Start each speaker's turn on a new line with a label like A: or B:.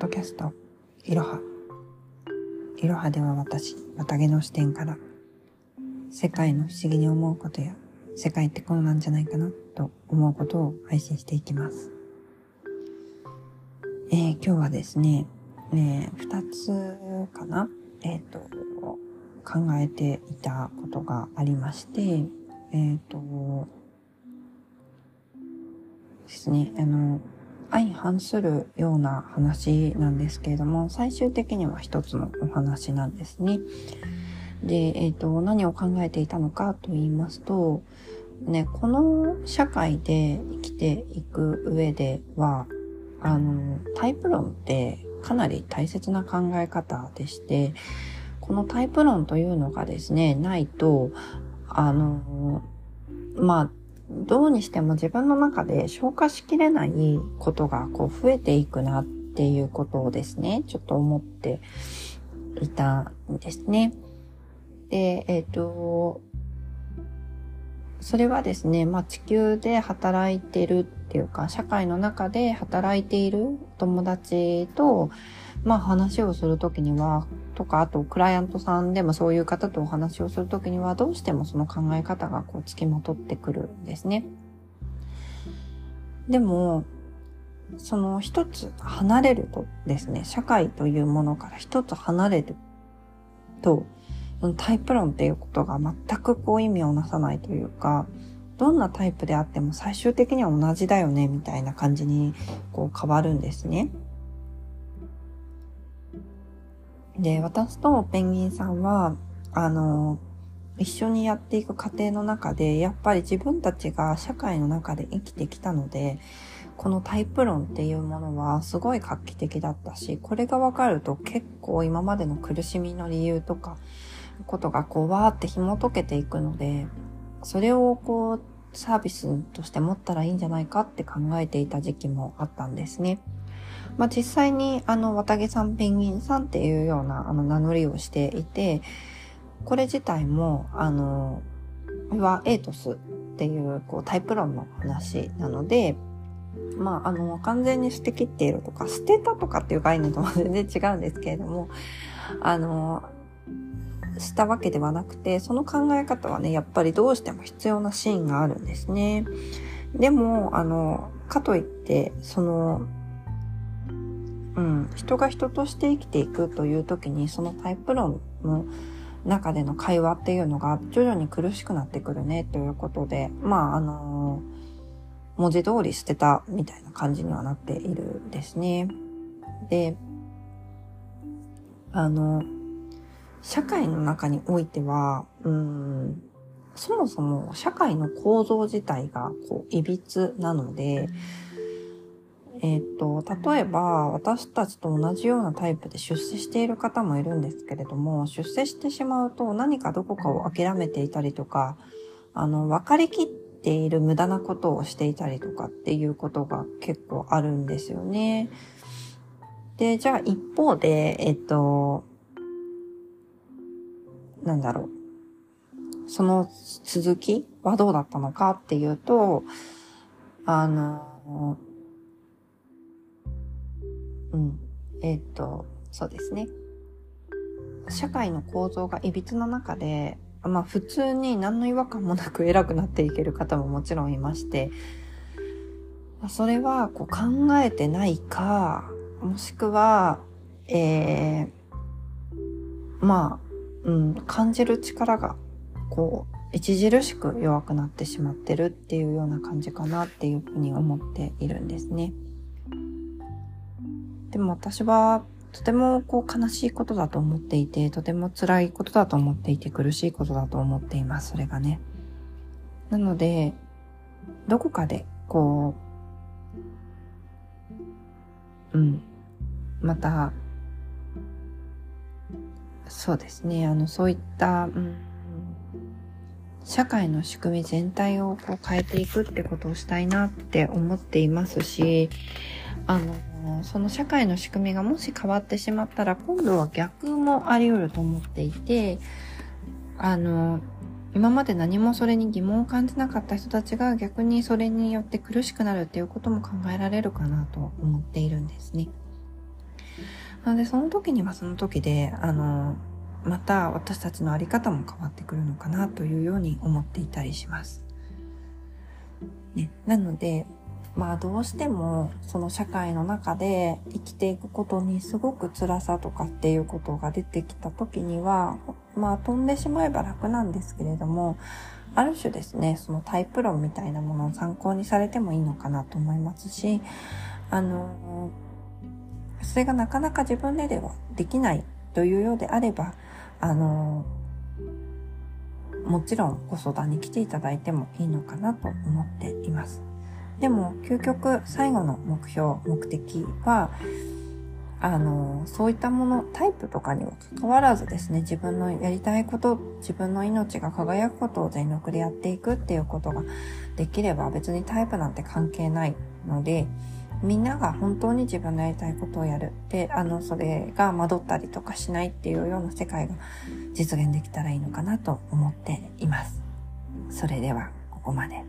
A: ドキャスト、いろは。いろはでは私、綿毛の視点から、世界の不思議に思うことや、世界ってこうなんじゃないかなと思うことを配信していきます。えー、今日はですね、えー、つかなえっ、ー、と、考えていたことがありまして、えっ、と、ですね、あの、相反するような話なんですけれども、最終的には一つのお話なんですね。で、えっ、ー、と、何を考えていたのかと言いますと、ね、この社会で生きていく上では、あの、タイプ論ってかなり大切な考え方でして、このタイプ論というのがですね、ないと、あの、まあ、どうにしても自分の中で消化しきれないことがこう増えていくなっていうことをですね、ちょっと思っていたんですね。で、えっ、ー、と、それはですね、まあ地球で働いてるっていうか、社会の中で働いている友達と、まあ話をするときには、とか、あとクライアントさんでもそういう方とお話をするときには、どうしてもその考え方がこう付きまとってくるんですね。でも、その一つ離れるとですね、社会というものから一つ離れると、タイプ論っていうことが全くこう意味をなさないというか、どんなタイプであっても最終的には同じだよね、みたいな感じにこう変わるんですね。で、私とペンギンさんは、あの、一緒にやっていく過程の中で、やっぱり自分たちが社会の中で生きてきたので、このタイプ論っていうものはすごい画期的だったし、これがわかると結構今までの苦しみの理由とか、ことがこうわーって紐解けていくので、それをこうサービスとして持ったらいいんじゃないかって考えていた時期もあったんですね。まあ、実際にあの、綿毛さんペンギンさんっていうようなあの名乗りをしていて、これ自体も、あの、はエイトスっていうこうタイプ論の話なので、まあ、あの、完全に捨て切っているとか、捨てたとかっていう概念とは全然違うんですけれども、あの、したわけではなくて、その考え方はね、やっぱりどうしても必要なシーンがあるんですね。でも、あの、かといって、その、うん、人が人として生きていくという時に、そのタイプ論の中での会話っていうのが徐々に苦しくなってくるねということで、まあ、あの文字通り捨てたみたいな感じにはなっているですね。で、あの、社会の中においては、うん、そもそも社会の構造自体がこう、いびつなので、えっ、と、例えば私たちと同じようなタイプで出世している方もいるんですけれども、出世してしまうと何かどこかを諦めていたりとか、あの、分かりきっている無駄なことをしていたりとかっていうことが結構あるんですよね。で、じゃあ一方で、えっ、と、なんだろう。その続きはどうだったのかっていうと、あの、うん。えっ、と、そうですね。社会の構造がいびつな中で、まあ普通に何の違和感もなく偉くなっていける方ももちろんいまして、それはこう考えてないか、もしくは、えー、まあ、うん、感じる力が、こう、著しく弱くなってしまってるっていうような感じかなっていうふうに思っているんですね。でも私はとてもこう悲しいことだと思っていて、とても辛いことだと思っていて、苦しいことだと思っています、それがね。なので、どこかで、こう、うん、また、そうですね、あの、そういった、うん、社会の仕組み全体をこう変えていくってことをしたいなって思っていますし、あの、その社会の仕組みがもし変わってしまったら、今度は逆もあり得ると思っていて、あの、今まで何もそれに疑問を感じなかった人たちが逆にそれによって苦しくなるっていうことも考えられるかなと思っているんですね。なので、その時にはその時で、あの、また私たちのあり方も変わってくるのかなというように思っていたりします。ね、なので、まあどうしてもその社会の中で生きていくことにすごく辛さとかっていうことが出てきた時には、まあ飛んでしまえば楽なんですけれども、ある種ですね、そのタイプ論みたいなものを参考にされてもいいのかなと思いますし、あの、それがなかなか自分でではできないというようであれば、あの、もちろんご相談に来ていただいてもいいのかなと思っています。でも、究極最後の目標、目的は、あの、そういったもの、タイプとかには関わらずですね、自分のやりたいこと、自分の命が輝くことを全力でやっていくっていうことができれば別にタイプなんて関係ないので、みんなが本当に自分のやりたいことをやる。で、あの、それが惑ったりとかしないっていうような世界が実現できたらいいのかなと思っています。それでは、ここまで。